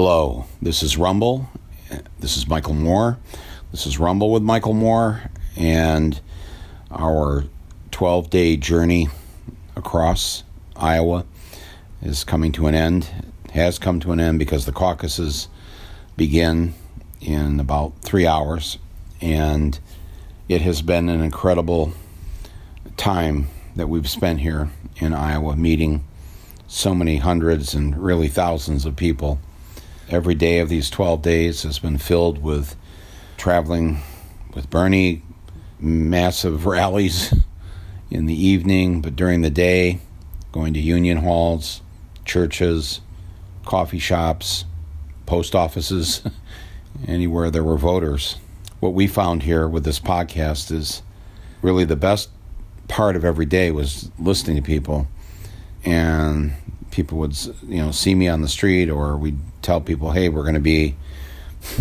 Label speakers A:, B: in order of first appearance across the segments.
A: Hello, this is Rumble. This is Michael Moore. This is Rumble with Michael Moore, and our 12 day journey across Iowa is coming to an end. It has come to an end because the caucuses begin in about three hours, and it has been an incredible time that we've spent here in Iowa meeting so many hundreds and really thousands of people. Every day of these 12 days has been filled with traveling with Bernie, massive rallies in the evening, but during the day, going to union halls, churches, coffee shops, post offices, anywhere there were voters. What we found here with this podcast is really the best part of every day was listening to people and people would you know see me on the street or we'd tell people hey we're going to be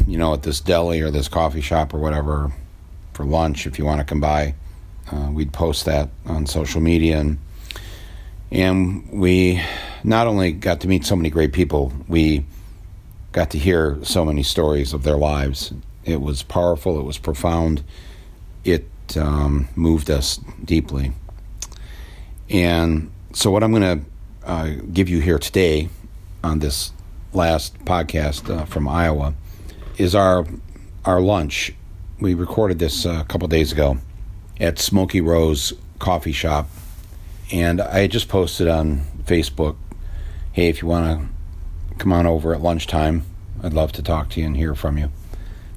A: you know at this deli or this coffee shop or whatever for lunch if you want to come by. Uh, we'd post that on social media and and we not only got to meet so many great people we got to hear so many stories of their lives. It was powerful it was profound. It um, moved us deeply. And so what i'm going to uh, give you here today on this last podcast uh, from Iowa is our our lunch. We recorded this uh, a couple days ago at Smoky Row's Coffee Shop, and I just posted on Facebook, "Hey, if you want to come on over at lunchtime, I'd love to talk to you and hear from you."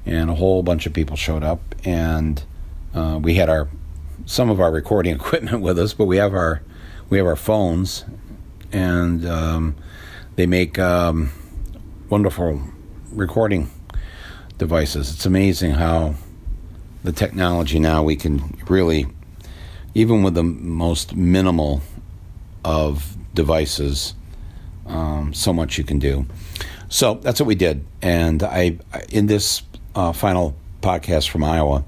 A: And a whole bunch of people showed up, and uh, we had our some of our recording equipment with us, but we have our we have our phones and um, they make um, wonderful recording devices. It's amazing how the technology now we can really, even with the most minimal of devices, um, so much you can do. So that's what we did, and I in this uh, final podcast from Iowa,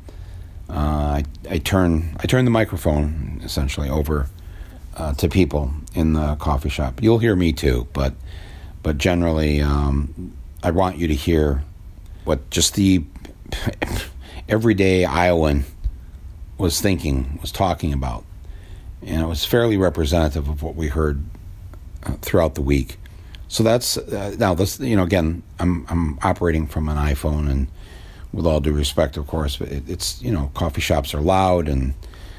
A: uh, I, I turn I turn the microphone essentially over uh, to people in the coffee shop. You'll hear me too, but but generally, um, I want you to hear what just the everyday Iowan was thinking, was talking about, and it was fairly representative of what we heard uh, throughout the week. So that's uh, now this. You know, again, I'm I'm operating from an iPhone, and with all due respect, of course, but it, it's you know, coffee shops are loud, and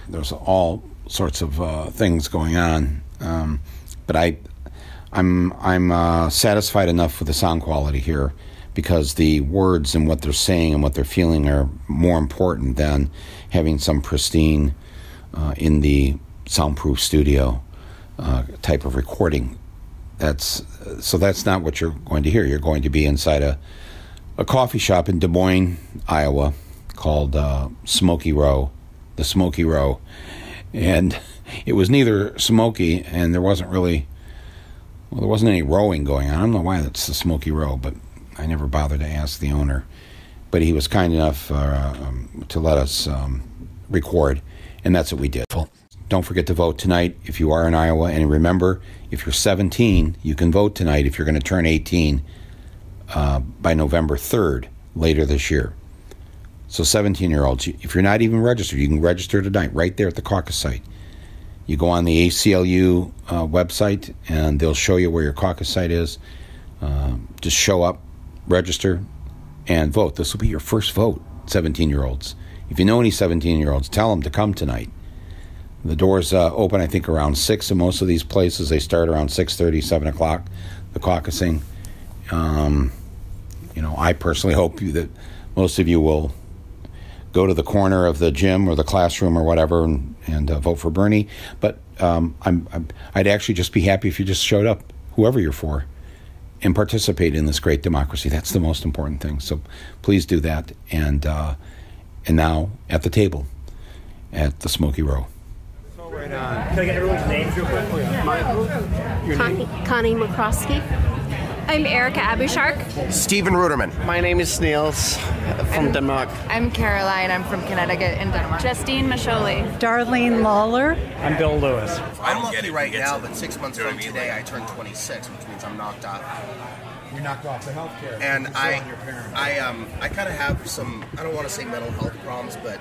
A: there's all sorts of uh, things going on. Um, but I, I'm I'm uh, satisfied enough with the sound quality here because the words and what they're saying and what they're feeling are more important than having some pristine uh, in the soundproof studio uh, type of recording. That's so that's not what you're going to hear. You're going to be inside a a coffee shop in Des Moines, Iowa, called uh, Smoky Row, the Smoky Row, and it was neither smoky and there wasn't really well there wasn't any rowing going on. I don't know why that's the Smoky Row, but I never bothered to ask the owner. But he was kind enough uh, um, to let us um, record, and that's what we did. Don't forget to vote tonight if you are in Iowa, and remember, if you're 17, you can vote tonight if you're going to turn 18 uh, by November 3rd later this year. So 17 year olds, if you're not even registered, you can register tonight right there at the caucus site. You go on the ACLU uh, website and they'll show you where your caucus site is. Uh, just show up, register, and vote. This will be your first vote, 17 year olds. If you know any 17 year olds, tell them to come tonight. The doors uh, open, I think, around six in most of these places. They start around 6:30, 7 o'clock. The caucusing. Um, you know, I personally hope that most of you will go to the corner of the gym or the classroom or whatever and, and uh, vote for Bernie. But um, I'm, I'm, I'd actually just be happy if you just showed up, whoever you're for, and participate in this great democracy. That's the most important thing. So please do that. And uh, and now at the table at the Smoky Row.
B: Right Can I get everyone's names real quick?
C: Yeah. Connie, Connie McCroskey.
D: I'm Erica Abushark.
E: Stephen Ruderman.
F: My name is Niels from Denmark.
G: I'm Caroline. I'm from Connecticut in Denmark.
H: Justine Masholi.
I: Darlene Lawler.
B: I'm Bill Lewis.
E: I'm 50 right now, but six months from today I turn 26, which means I'm knocked off
A: You're knocked off the health care.
E: and I, I, um, I kind of have some. I don't want to say mental health problems, but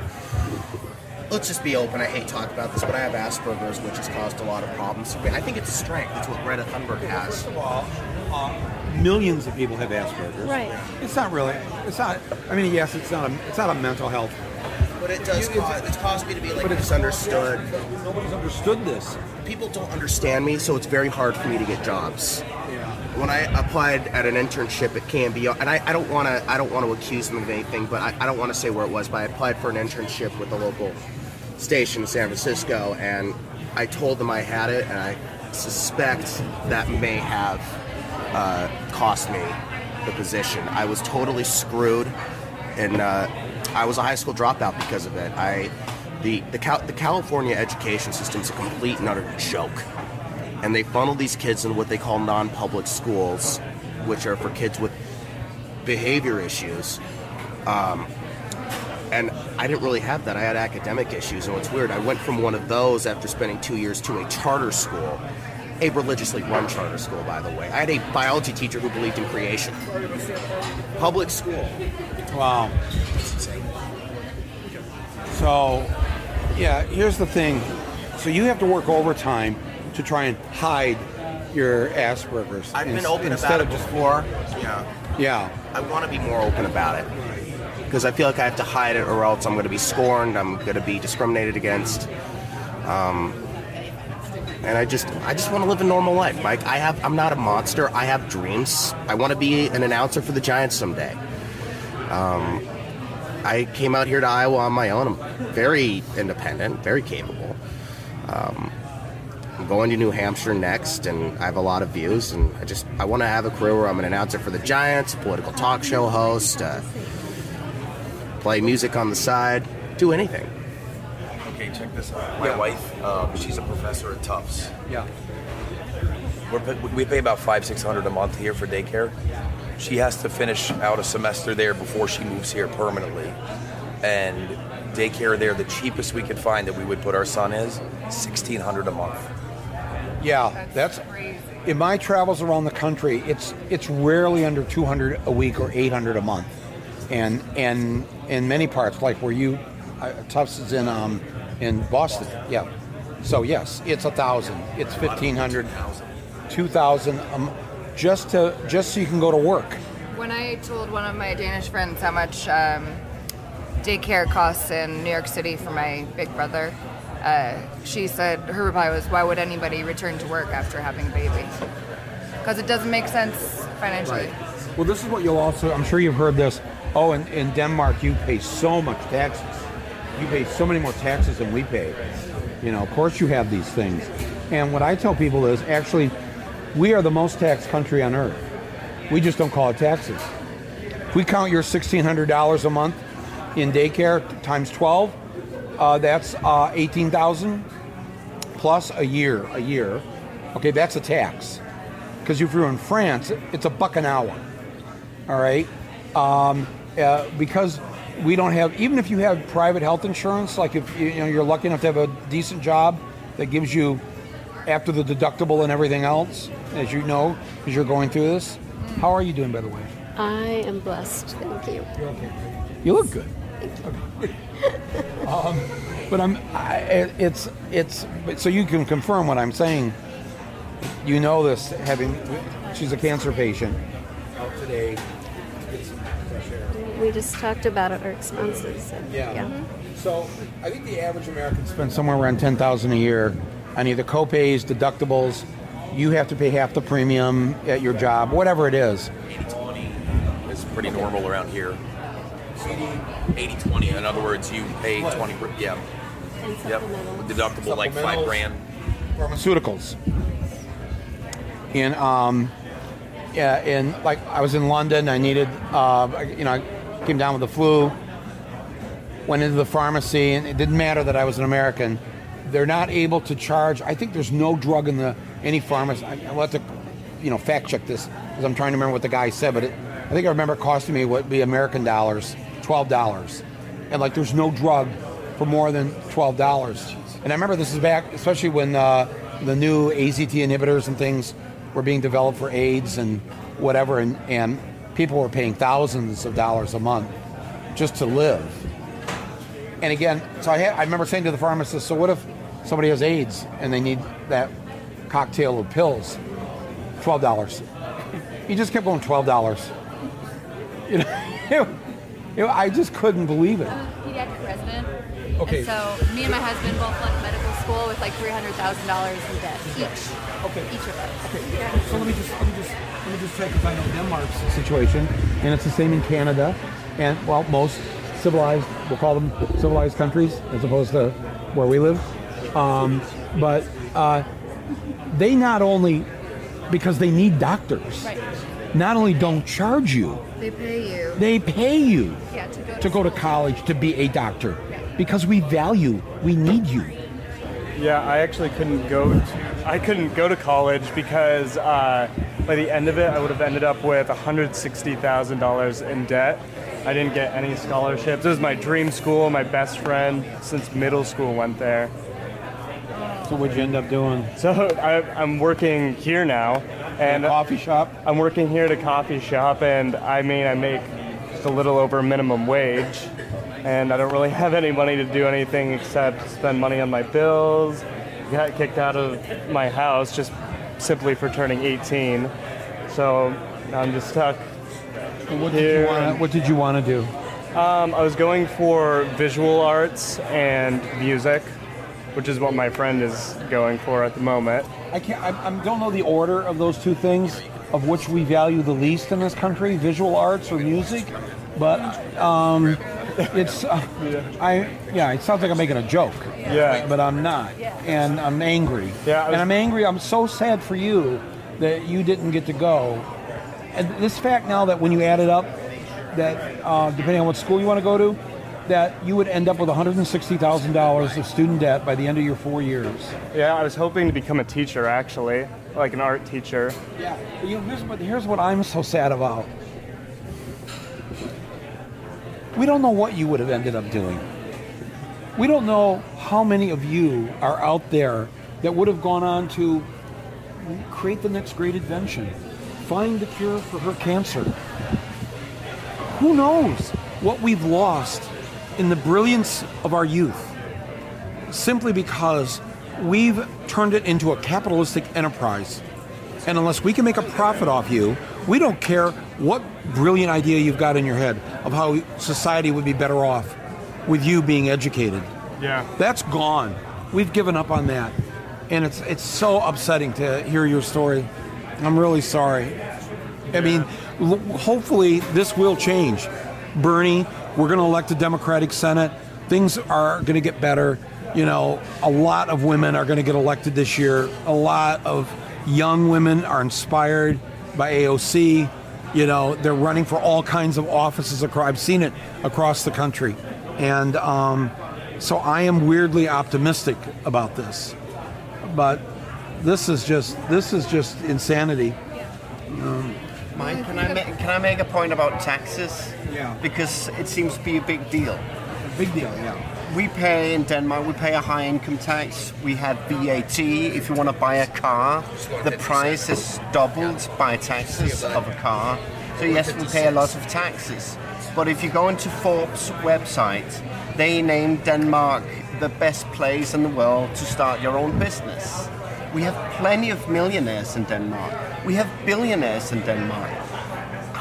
E: let's just be open. I hate talking about this, but I have Asperger's, which has caused a lot of problems. I think it's a strength. It's what Greta Thunberg has.
A: First of all, uh, Uh, millions of people have Asperger's.
C: Right.
A: It's not really. It's not. I mean, yes, it's not a. It's not a mental health.
E: But it does
A: You- it's-
E: cause, it's caused me to be like
A: But it's
E: misunderstood.
A: Nobody's understood this.
E: People don't understand me, so it's very hard for me to get jobs.
A: Yeah.
E: When I applied at an internship at KMB, and I, I don't want to, I don't want to accuse them of anything, but I, I don't want to say where it was. But I applied for an internship with a local station in San Francisco, and I told them I had it, and I suspect that may have uh, cost me the position. I was totally screwed, and uh, I was a high school dropout because of it. I, the the, Cal- the California education system is a complete and utter joke, and they funnel these kids in what they call non-public schools, which are for kids with behavior issues. Um, and I didn't really have that. I had academic issues, and what's weird, I went from one of those after spending two years to a charter school, a religiously run charter school, by the way. I had a biology teacher who believed in creation. Public school.
A: Wow. So, yeah, here's the thing. So you have to work overtime to try and hide your Asperger's.
E: I've been open
A: instead
E: about it
A: of just
E: before. Yeah.
A: yeah.
E: I want to be more open about it because I feel like I have to hide it, or else I'm going to be scorned. I'm going to be discriminated against. Um, and I just, I just want to live a normal life, Mike. I have, I'm not a monster. I have dreams. I want to be an announcer for the Giants someday. Um, I came out here to Iowa on my own. I'm very independent, very capable. Um, I'm going to New Hampshire next, and I have a lot of views. And I just I want to have a career where I'm an announcer for the Giants, a political talk show host, uh, play music on the side, do anything.
H: Okay, check this out. My
A: Yeah.
H: wife, um, she's a professor at Tufts.
A: Yeah.
H: We're, we pay about five, six hundred a month here for daycare. She has to finish out a semester there before she moves here permanently. And daycare there, the cheapest we could find that we would put our son is sixteen hundred a month.
A: Yeah, that's in my travels around the country. It's it's rarely under 200 a week or 800 a month, and and in many parts like where you, uh, Tufts is in um in Boston. Yeah, so yes, it's a thousand. It's 1500, 2000 um, just to just so you can go to work.
G: When I told one of my Danish friends how much um, daycare costs in New York City for my big brother, uh, she said her reply was, "Why would anybody return to work after having a baby? Because it doesn't make sense financially."
A: Well, this is what you'll also. I'm sure you've heard this. Oh, in, in Denmark, you pay so much taxes. You pay so many more taxes than we pay. You know, of course, you have these things. And what I tell people is, actually, we are the most taxed country on earth. We just don't call it taxes. If we count your $1,600 a month in daycare times 12, uh, that's uh, 18,000 plus a year. A year. Okay, that's a tax. Because if you're in France, it's a buck an hour. All right, um, uh, because we don't have even if you have private health insurance, like if you know you're lucky enough to have a decent job that gives you after the deductible and everything else, as you know, because you're going through this. How are you doing, by the way?
C: I am blessed. Thank you. you're okay.
A: you look good. Thank um, but I'm. I, it's it's. So you can confirm what I'm saying. You know this, having she's a cancer patient. Out today. Get some fresh air.
C: We just talked about our expenses. and-
A: Yeah. So I think the average American spends somewhere around ten thousand a year on either copays, deductibles. You have to pay half the premium at your job, whatever it is.
H: 80-20 is pretty normal around here. 80-20. In other words, you pay twenty. Yeah.
C: And
H: Yep.
C: supplementals.
H: Deductible like five
A: Supplementals.
H: grand.
A: pharmaceuticals. And um, yeah, and like I was in London, I needed, uh, you know, I came down with the flu, went into the pharmacy, and it didn't matter that I was an American. They're not able to charge. I think there's no drug in the any pharmacy. I, I'll have to, you know, fact check this because I'm trying to remember what the guy said, but it, I think I remember costing me what would be American dollars, twelve dollars, and like there's no drug for more than twelve dollars. And I remember this is back, especially when uh, the new AZT inhibitors and things were being developed for AIDS, and whatever, and, and people were paying thousands of dollars a month just to live. And again, so I, had, I remember saying to the pharmacist, so what if somebody has AIDS and they need that cocktail of pills? Twelve dollars. He just kept going twelve dollars. You know, it- I just couldn't believe it.
D: Pediatric resident.
A: Okay.
D: And so me and my husband both left medical school with like three hundred thousand dollars in debt each.
A: Okay.
D: Each of us.
A: So let me just let me just let me just check because I know Denmark's situation, and it's the same in Canada, and well, most civilized we'll call them civilized countries as opposed to where we live. Um, but uh, they not only because they need doctors,
D: Right.
A: not only don't charge you,
G: They pay you.
A: they pay you
D: Yeah, to go
A: to go to college to be a doctor because we value, we need you.
B: Yeah, I actually couldn't go. To, I couldn't go to college because uh, by the end of it, I would have ended up with $160,000 in debt. I didn't get any scholarships. It was my dream school. My best friend since middle school went there.
A: So what'd you end up doing?
B: So I, I'm working here now, and
A: coffee shop.
B: I'm working here at a coffee shop, and I mean, I make just a little over minimum wage, and I don't really have any money to do anything except spend money on my bills. Got kicked out of my house just simply for turning 18, so I'm just stuck.
A: What did you want? What did you want to do?
B: Um, I was going for visual arts and music, which is what my friend is going for at the moment.
A: I can't. I, I don't know the order of those two things of which we value the least in this country: visual arts or music. But um, it's. Uh, I yeah. It sounds like I'm making a joke.
B: Yeah.
A: But I'm not, and I'm angry.
B: Yeah,
A: and I'm angry. I'm so sad for you that you didn't get to go. And this fact now that when you add it up, that uh, depending on what school you want to go to, that you would end up with $160,000 of student debt by the end of your four years.
B: Yeah, I was hoping to become a teacher actually, like an art teacher.
A: Yeah, you know, here's what here's what I'm so sad about. We don't know what you would have ended up doing. We don't know how many of you are out there that would have gone on to create the next great invention, find the cure for her cancer. Who knows what we've lost in the brilliance of our youth simply because we've turned it into a capitalistic enterprise. And unless we can make a profit off you, we don't care what brilliant idea you've got in your head of how society would be better off with you being educated.
B: Yeah.
A: That's gone. We've given up on that. And it's it's so upsetting to hear your story. I'm really sorry. I mean, l- hopefully this will change. Bernie, we're going to elect a Democratic Senate. Things are going to get better. You know, a lot of women are going to get elected this year. A lot of young women are inspired by AOC. You know, they're running for all kinds of offices across. I've seen it across the country, and um, so I am weirdly optimistic about this. But this is just this is just insanity.
F: Mike, can I, make, can I make a point about taxes?
A: Yeah.
F: Because it seems to be a big deal.
A: A big deal, yeah.
F: We pay in Denmark, we pay a high income tax. We have VAT. If you want to buy a car, the price is doubled by taxes of a car. So, yes, we pay a lot of taxes. But if you go into Forbes' website, they name Denmark the best place in the world to start your own business. We have plenty of millionaires in Denmark. We have billionaires in Denmark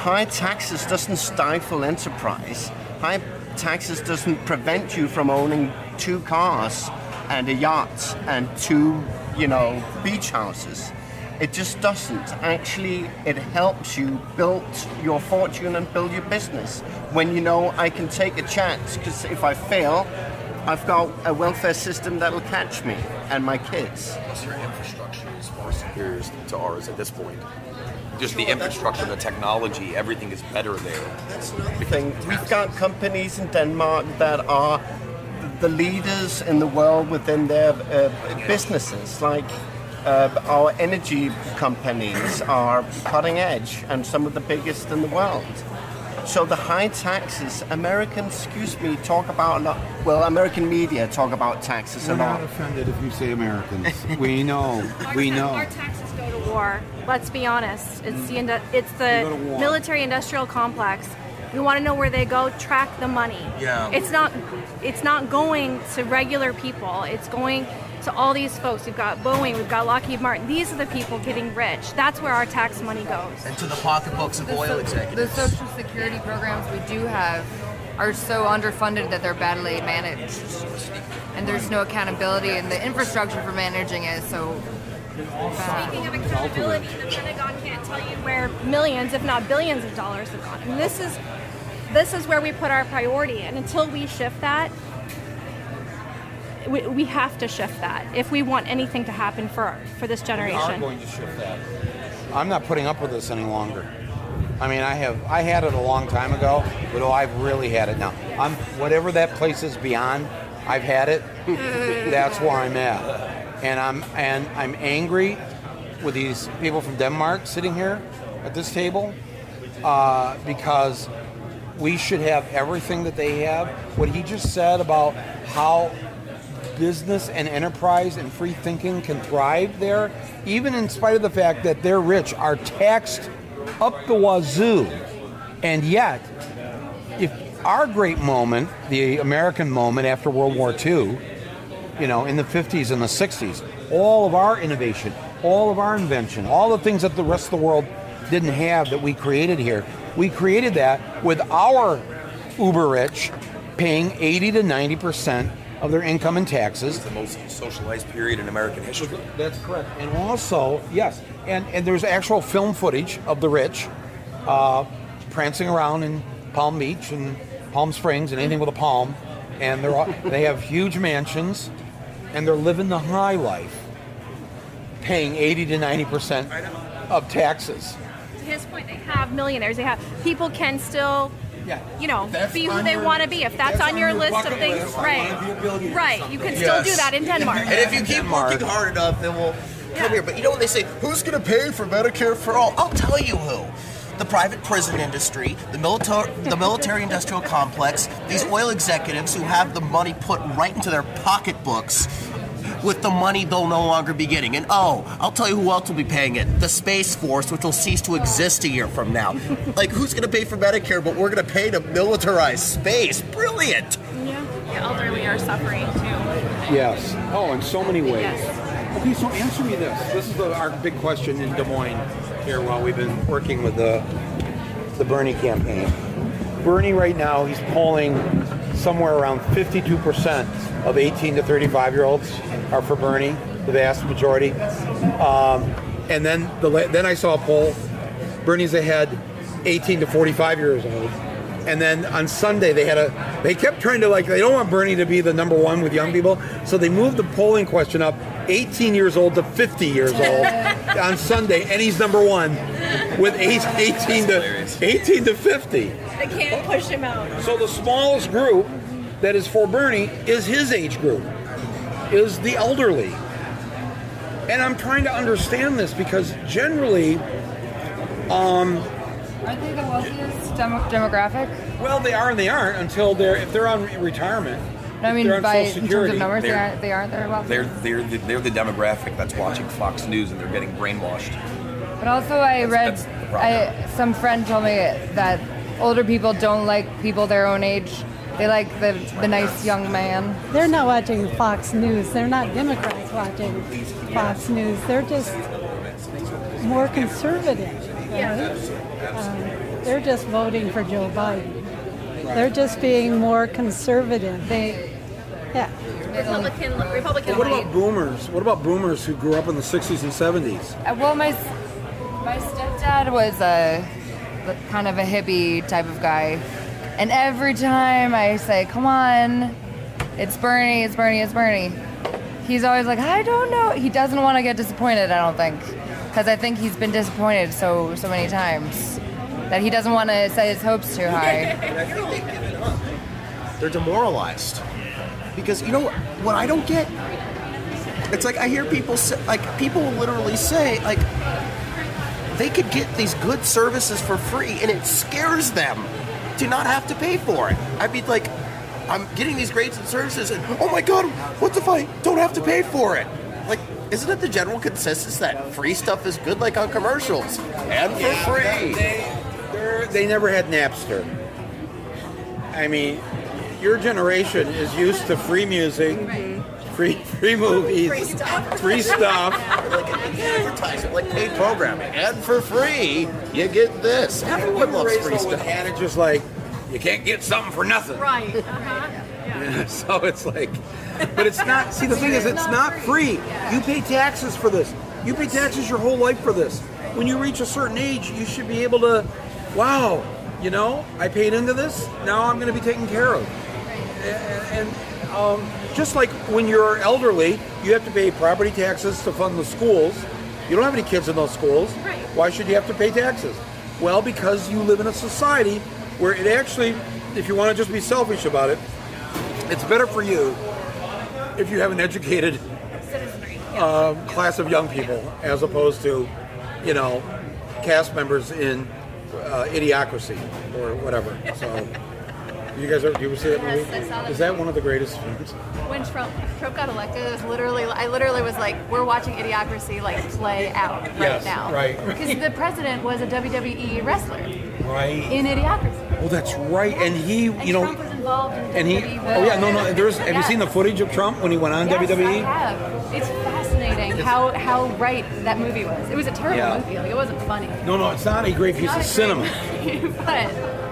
F: high taxes doesn't stifle enterprise. High taxes doesn't prevent you from owning two cars and a yacht and two, you know, beach houses. It just doesn't. Actually, it helps you build your fortune and build your business. When you know I can take a chance, because if I fail, I've got a welfare system that'll catch me and my kids.
H: Plus, your infrastructure is far superior to ours at this point. Just the infrastructure, the technology, everything is better there.
F: thing. We've got companies in Denmark that are the leaders in the world within their uh, businesses. Like uh, our energy companies are cutting edge and some of the biggest in the world. So the high taxes, Americans, excuse me, talk about a lot. Well, American media talk about taxes a
A: We're not offended if you say Americans. we know. We know.
I: War. Let's be honest. It's the mm. it's the
J: go to war.
I: military industrial complex. You want to know where they go? Track the money.
J: Yeah.
I: It's not it's not going to regular people. It's going to all these folks. We've got Boeing, we've got Lockheed Martin. These are the people getting rich. That's where our tax money goes.
E: And to the pocketbooks of
G: The
E: oil
G: so-
E: executives.
G: The social security programs we do have are so underfunded that they're badly managed. And there's no accountability, and the infrastructure for managing it is so bad.
I: Speaking of accountability, the Pentagon can't tell you where millions, if not billions, of dollars have gone. And this is this is where we put our priority. And until we shift that, we, we have to shift that if we want anything to happen for for this generation.
A: We are going to shift that. I'm not putting up with this any longer. I mean, I have I had it a long time ago, but oh, I've really had it now. I'm whatever that place is beyond. I've had it. That's where I'm at, and I'm and I'm angry with these people from Denmark sitting here at this table uh, because we should have everything that they have. What he just said about how business and enterprise and free thinking can thrive there, even in spite of the fact that they're rich, are taxed up the wazoo. And yet, if our great moment, the American moment after World War II, you know, in the 50s and the 60s, all of our innovation, all of our invention, all the things that the rest of the world didn't have that we created here, we created that with our uber rich paying 80 to 90 percent of their income in taxes.
H: the most socialized period in American history.
A: That's correct. And also, yes, and, and there's actual film footage of the rich uh, prancing around in Palm Beach and Palm Springs and anything with a palm, and they're all, they have huge mansions, and they're living the high life, paying 80 to 90 percent of taxes.
I: To his point, they have millionaires. They have people can still, Yeah. you know,
A: That's
I: be who they
A: your-
I: want to be. If that's,
A: that's
I: on
A: on
I: your
A: your
I: list of things,
A: list,
I: right?
A: wanna be a billionaire or
I: Right. You can still do that in Denmark.
E: And if you keep working hard enough, then we'll come here. But you know when they say, who's going to pay for Medicare for all? I'll tell you who. The private prison industry, the military, the military-industrial complex, these oil executives who have the money put right into their pocketbooks with the money they'll no longer be getting. And oh, I'll tell you who else will be paying it. The Space Force, which will cease to exist a year from now. like, who's going to pay for Medicare, but we're going to pay to militarize space? Brilliant!
I: Yeah. The elderly are suffering too.
A: Yes. Oh, in so many ways. Yes. Okay, so answer me this. This is the, our big question in Des Moines here while we've been working with the the Bernie campaign. Bernie right now he's polling somewhere around 52% of 18 to 35 year olds are for Bernie, the vast majority. Um, and then the then I saw a poll. Bernie's ahead, 18 to 45 years old. And then on Sunday they had a they kept trying to like they don't want Bernie to be the number one with young people, so they moved the polling question up 18 years old to 50 years old on Sunday, and he's number one with eight- 18 to 18 to 50.
I: They can't push him out.
A: So the smallest group that is for Bernie is his age group, is the elderly. And I'm trying to understand this because generally, um,
G: Aren't they the wealthiest demo- demographic?
A: well, they are and they aren't until they're if they're on retirement.
G: No, I mean,
A: they're on
G: by
A: Social
G: in terms
A: Security.
G: of numbers, they
H: They're-
G: aren't. They aren't. They're wealthy.
H: They're they're the, they're the demographic that's watching Fox News and they're getting brainwashed.
G: But also, I read,
H: that's the problem.
G: I some friend told me that older people don't like people their own age. They like the the nice young man.
J: They're not watching Fox News. They're not Democrats watching Fox News. They're just more conservative. Right? Um, they're just voting for Joe Biden. They're just being more conservative. They, yeah.
I: Republican, Republican
A: What about boomers? What about boomers who grew up in the 60s and 70s?
G: Uh, Well, my my stepdad was a kind of a hippie type of guy, and every time I say, "Come on, it's Bernie, it's Bernie, it's Bernie," he's always like, "I don't know." He doesn't want to get disappointed. I don't think, because I think he's been disappointed so so many times that he doesn't want to set his hopes too high.
E: And I think they've given up. They're demoralized. Because you know what, what I don't get? It's like I hear people say, like people will literally say like they could get these good services for free and it scares them to not have to pay for it. I mean like I'm getting these great services and oh my god, what if I don't have to pay for it? Like
K: isn't it the general consensus that free stuff is good, like on commercials and for free?
A: They're, they never had Napster. I mean, your generation is used to free music, free free movies,
K: Free stuff.
A: free stuff.
K: like advertising, like paid programming, and for free you get this. Everyone loves free
A: Raised with
K: stuff.
A: adages like, you can't get something for nothing.
I: Right. Uh-huh.
A: so it's like, but it's not. See, the thing is, it's not free. You pay taxes for this. You pay taxes your whole life for this. When you reach a certain age, you should be able to, wow, you know, I paid into this. Now I'm going to be taken care of. And, and um, just like when you're elderly, you have to pay property taxes to fund the schools. You don't have any kids in those schools. Right. Why should you have to pay taxes? Well, because you live in a society where it actually, if you want to just be selfish about it, it's better for you if you have an educated um, class of young people as opposed to, you know, cast members in uh, Idiocracy or whatever. So, you guys ever, you ever see that movie?
D: Yes, I saw that
A: Is that one of the greatest films?
D: When Trump Trump got elected, it was literally I literally was like, we're watching Idiocracy like play out right
A: Yes,
D: now.
A: right.
D: Because the president was a WWE wrestler
A: Right.
D: in Idiocracy.
A: Oh, that's right. And he, you know,
D: Trump was involved in
A: and he. Oh yeah, no, no. There's. Have you seen the footage of Trump when he went on
D: Yes, I
A: WWE?
D: have. It's how how right that movie was. It was a terrible
A: Yeah.
D: movie. Like it wasn't funny.
A: No, no, it's not a great piece of cinema,
D: but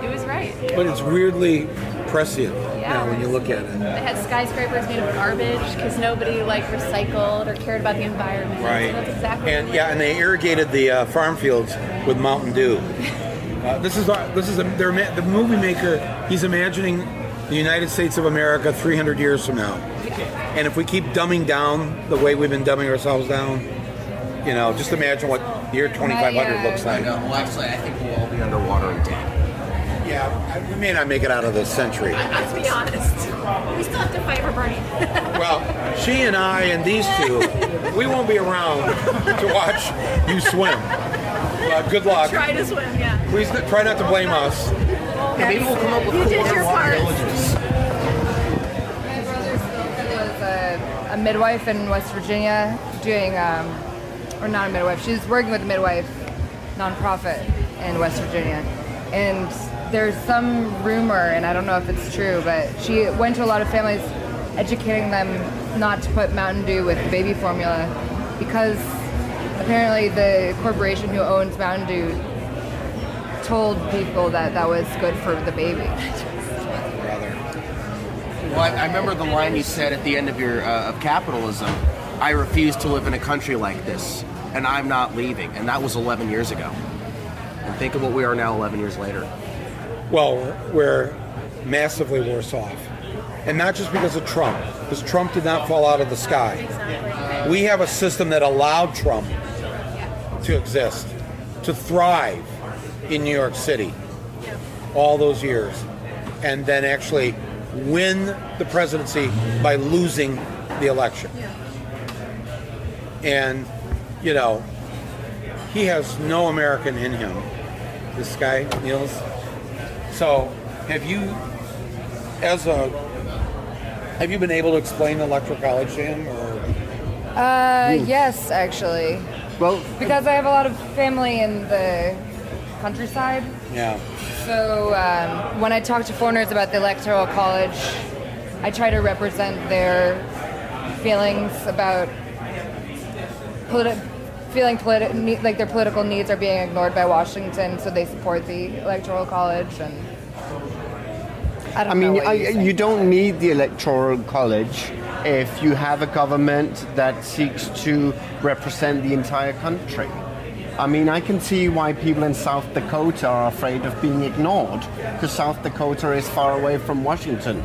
D: it was right.
A: but it's weirdly prescient
D: Yeah.
A: now when you look at it.
D: They had skyscrapers made of garbage because nobody like recycled or cared about the environment.
A: Right.
D: That's exactly.
A: And yeah, and they irrigated the uh, farm fields with Mountain Dew. Uh, this is uh, this is a, the movie maker. He's imagining the United States of America 300 years from now. And if we keep dumbing down the way we've been dumbing ourselves down, you know, just imagine what year 2500 looks like.
K: No, well, actually, I think we'll all be underwater and dead.
A: Yeah, we may not make it out of this century.
I: Let's be honest. We still have to fight for Bernie.
A: Well, she and I and these two, we won't be around to watch you swim. Uh, good luck.
I: Try to swim, yeah.
A: Please n- try not to blame us.
K: maybe we'll come up with
I: You
K: cool
I: did your part.
K: villages.
G: Midwife in West Virginia doing, um, or not a midwife, she's working with a midwife nonprofit in West Virginia. And there's some rumor, and I don't know if it's true, but she went to a lot of families educating them not to put Mountain Dew with baby formula because apparently the corporation who owns Mountain Dew told people that that was good for the baby.
K: Well, I, I remember the line you said at the end of your uh, of capitalism. I refuse to live in a country like this, and I'm not leaving. And that was 11 years ago. And think of what we are now, 11 years later.
A: Well, we're, we're massively worse off. And not just because of Trump, because Trump did not fall out of the sky. We have a system that allowed Trump to exist, to thrive in New York City all those years, and then actually win the presidency by losing the election. And, you know, he has no American in him, this guy, Niels. So, have you, as a, have you been able to explain the electoral college to him, or
G: Uh, yes, actually.
A: Well,
G: because I have a lot of family in the countryside.
A: Yeah?
G: So um, when I talk to foreigners about the electoral college, I try to represent their feelings about politi- feeling politi- ne- like their political needs are being ignored by Washington, so they support the electoral college and. I don't
F: I mean, I,
G: you
F: you don't need the electoral college if you have a government that seeks to represent the entire country. I mean, I can see why people in South Dakota are afraid of being ignored because South Dakota is far away from Washington.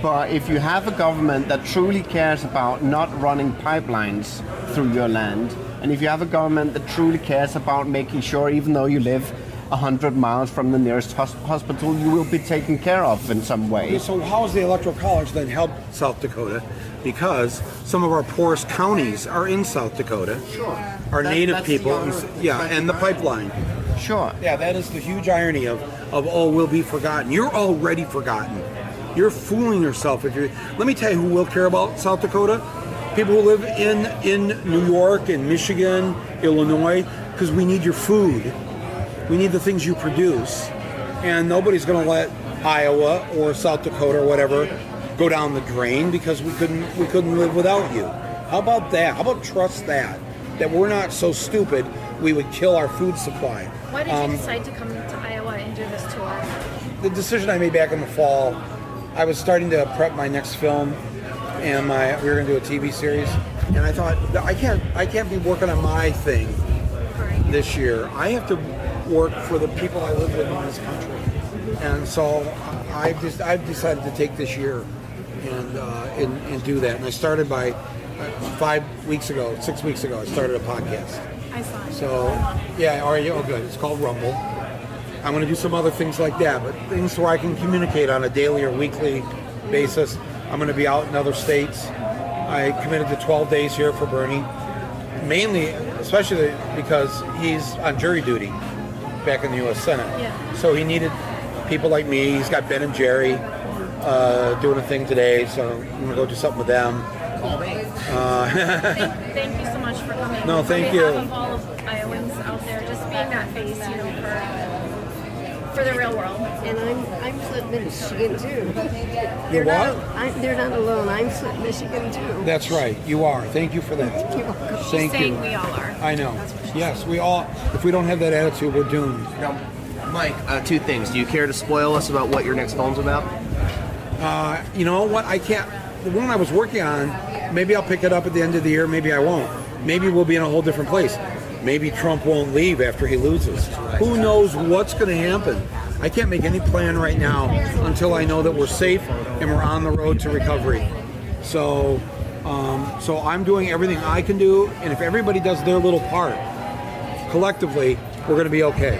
F: But if you have a government that truly cares about not running pipelines through your land, and if you have a government that truly cares about making sure, even though you live 100 miles from the nearest hos- hospital, you will be taken care of in some way.
A: Okay, so how has the electoral college then helped South Dakota? Because some of our poorest counties are in South Dakota.
F: Sure.
A: Our
F: That-
A: native people, and, yeah, and the pipeline.
F: Sure.
A: Yeah, that is the huge irony of, of oh, we'll be forgotten. You're already forgotten. You're fooling yourself if you. Let me tell you who will care about South Dakota: people who live in in New York and Michigan, Illinois, because we need your food. We need the things you produce, and nobody's going to let Iowa or South Dakota or whatever go down the drain because we couldn't we couldn't live without you. How about that? How about trust that that we're not so stupid we would kill our food supply.
D: Why did
A: Um,
D: you decide to come to Iowa and do this tour?
A: the decision I made back in the fall, I was starting to prep my next film, and my we were going to do a TV series, and I thought I can't I can't be working on my thing this year. I have to work for the people I live with in this country, and so I've just I've decided to take this year and uh, and, and do that. And I started by uh, five weeks ago, six weeks ago. I started a podcast.
D: I saw it.
A: So, yeah, are you? Oh, good. It's called Rumble. I'm going to do some other things like that, but things where I can communicate on a daily or weekly basis. I'm going to be out in other states. I committed to 12 days here for Bernie, mainly, especially because he's on jury duty back in the U.S. Senate.
D: Yeah.
A: So he needed people like me. He's got Ben and Jerry uh, doing a thing today, so I'm going to go do something with them. Uh,
D: Thank, thank you so much for coming.
A: No, thank you.
D: of all of Iowans out there, just being that face, you know, for, for the real world.
C: And I'm I'm Flint, Michigan too.
A: You're
C: They're not,
A: what?
C: I'm, they're not alone. I'm Flint, Michigan too.
A: That's right. You are. Thank you for that.
C: You're welcome.
A: Thank
D: She's saying
A: you.
D: we all are.
A: I know. Yes, we all. If we don't have that attitude, we're doomed.
E: Now, Mike, uh, two things. Do you care to spoil us about what your next film's about?
A: Uh, you know what? I can't. The one I was working on, maybe I'll pick it up at the end of the year. Maybe I won't. Maybe we'll be in a whole different place. Maybe Trump won't leave after he loses. Who knows what's going to happen? I can't make any plan right now until I know that we're safe and we're on the road to recovery. So, um, so I'm doing everything I can do, and if everybody does their little part, collectively, we're going to be okay.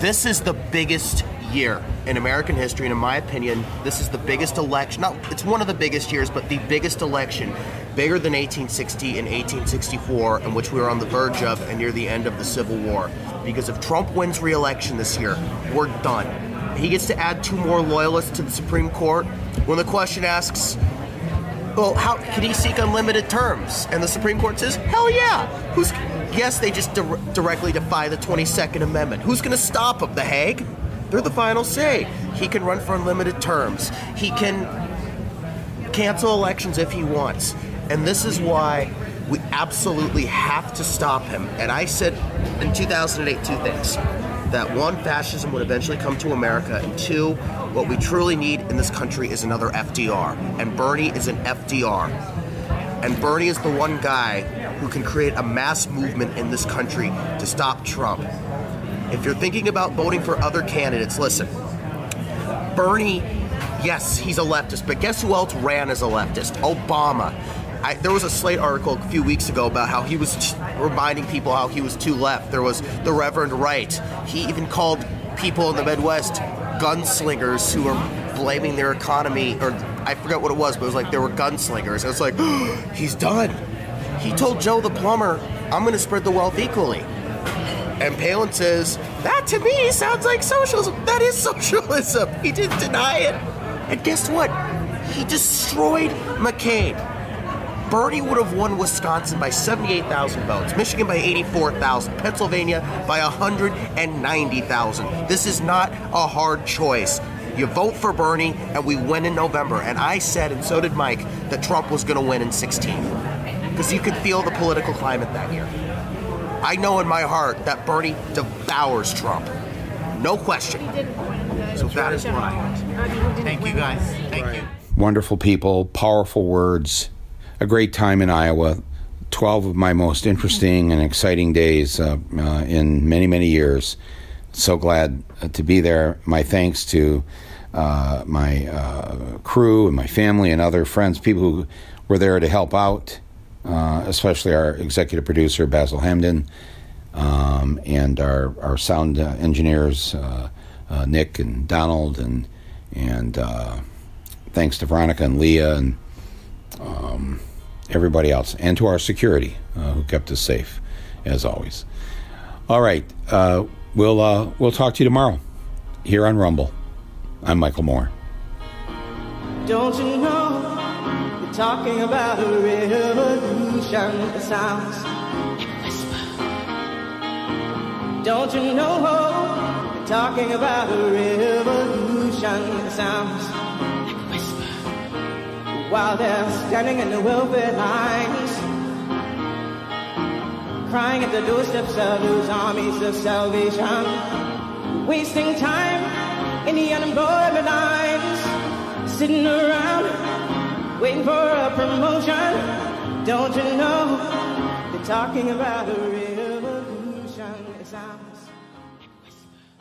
E: This is the biggest year in American history, and in my opinion, this is the biggest election. Not, it's one of the biggest years, but the biggest election, bigger than 1860 and 1864, in which we were on the verge of and near the end of the Civil War. Because if Trump wins re-election this year, we're done. He gets to add two more loyalists to the Supreme Court. When the question asks, well, how can he seek unlimited terms? And the Supreme Court says, hell yeah. Who's yes, they just dir- directly defy the 22nd Amendment. Who's going to stop him? The Hague? They're the final say. He can run for unlimited terms. He can cancel elections if he wants. And this is why we absolutely have to stop him. And I said in 2008 two things. That one, fascism would eventually come to America, and two, what we truly need in this country is another FDR. And Bernie is an FDR. And Bernie is the one guy who can create a mass movement in this country to stop Trump. If you're thinking about voting for other candidates, listen. Bernie, yes, he's a leftist, but guess who else ran as a leftist? Obama. I, there was a Slate article a few weeks ago about how he was reminding people how he was too left. There was the Reverend Wright. He even called people in the Midwest gunslingers who were blaming their economy, or I forget what it was, but it was like they were gunslingers. And it's like, he's done. He told Joe the plumber, I'm going to spread the wealth equally. And Palin says, that to me sounds like socialism. That is socialism. He didn't deny it. And guess what? He destroyed McCain. Bernie would have won Wisconsin by 78,000 votes, Michigan by 84,000, Pennsylvania by 190,000. This is not a hard choice. You vote for Bernie, and we win in November. And I said, and so did Mike, that Trump was going to win in 16. Because you could feel the political climate that year. I know in my heart that Bernie devours Trump. No question. So that is why.
F: Thank you guys. Thank you.
L: wonderful people, powerful words, a great time in Iowa. 12 of my most interesting and exciting days uh, uh, in many, many years. So glad uh, to be there. My thanks to uh, my uh, crew and my family and other friends, people who were there to help out, uh, especially our executive producer, Basel Hamdan, um, and our, our sound engineers, Nick and Donald, and, and thanks to Veronica and Leah and um, everybody else, and to our security uh, who kept us safe, as always. All right, uh, we'll uh, we'll talk to you tomorrow here on Rumble. I'm Michael Moore.
M: Don't you know talking about a revolution that sounds like. Don't you know? We're talking about a revolution that sounds. While they're standing in the welfare lines, crying at the doorsteps of those armies of salvation, wasting time in the unemployment lines, sitting around waiting for a promotion. Don't you know they're talking about a revolution?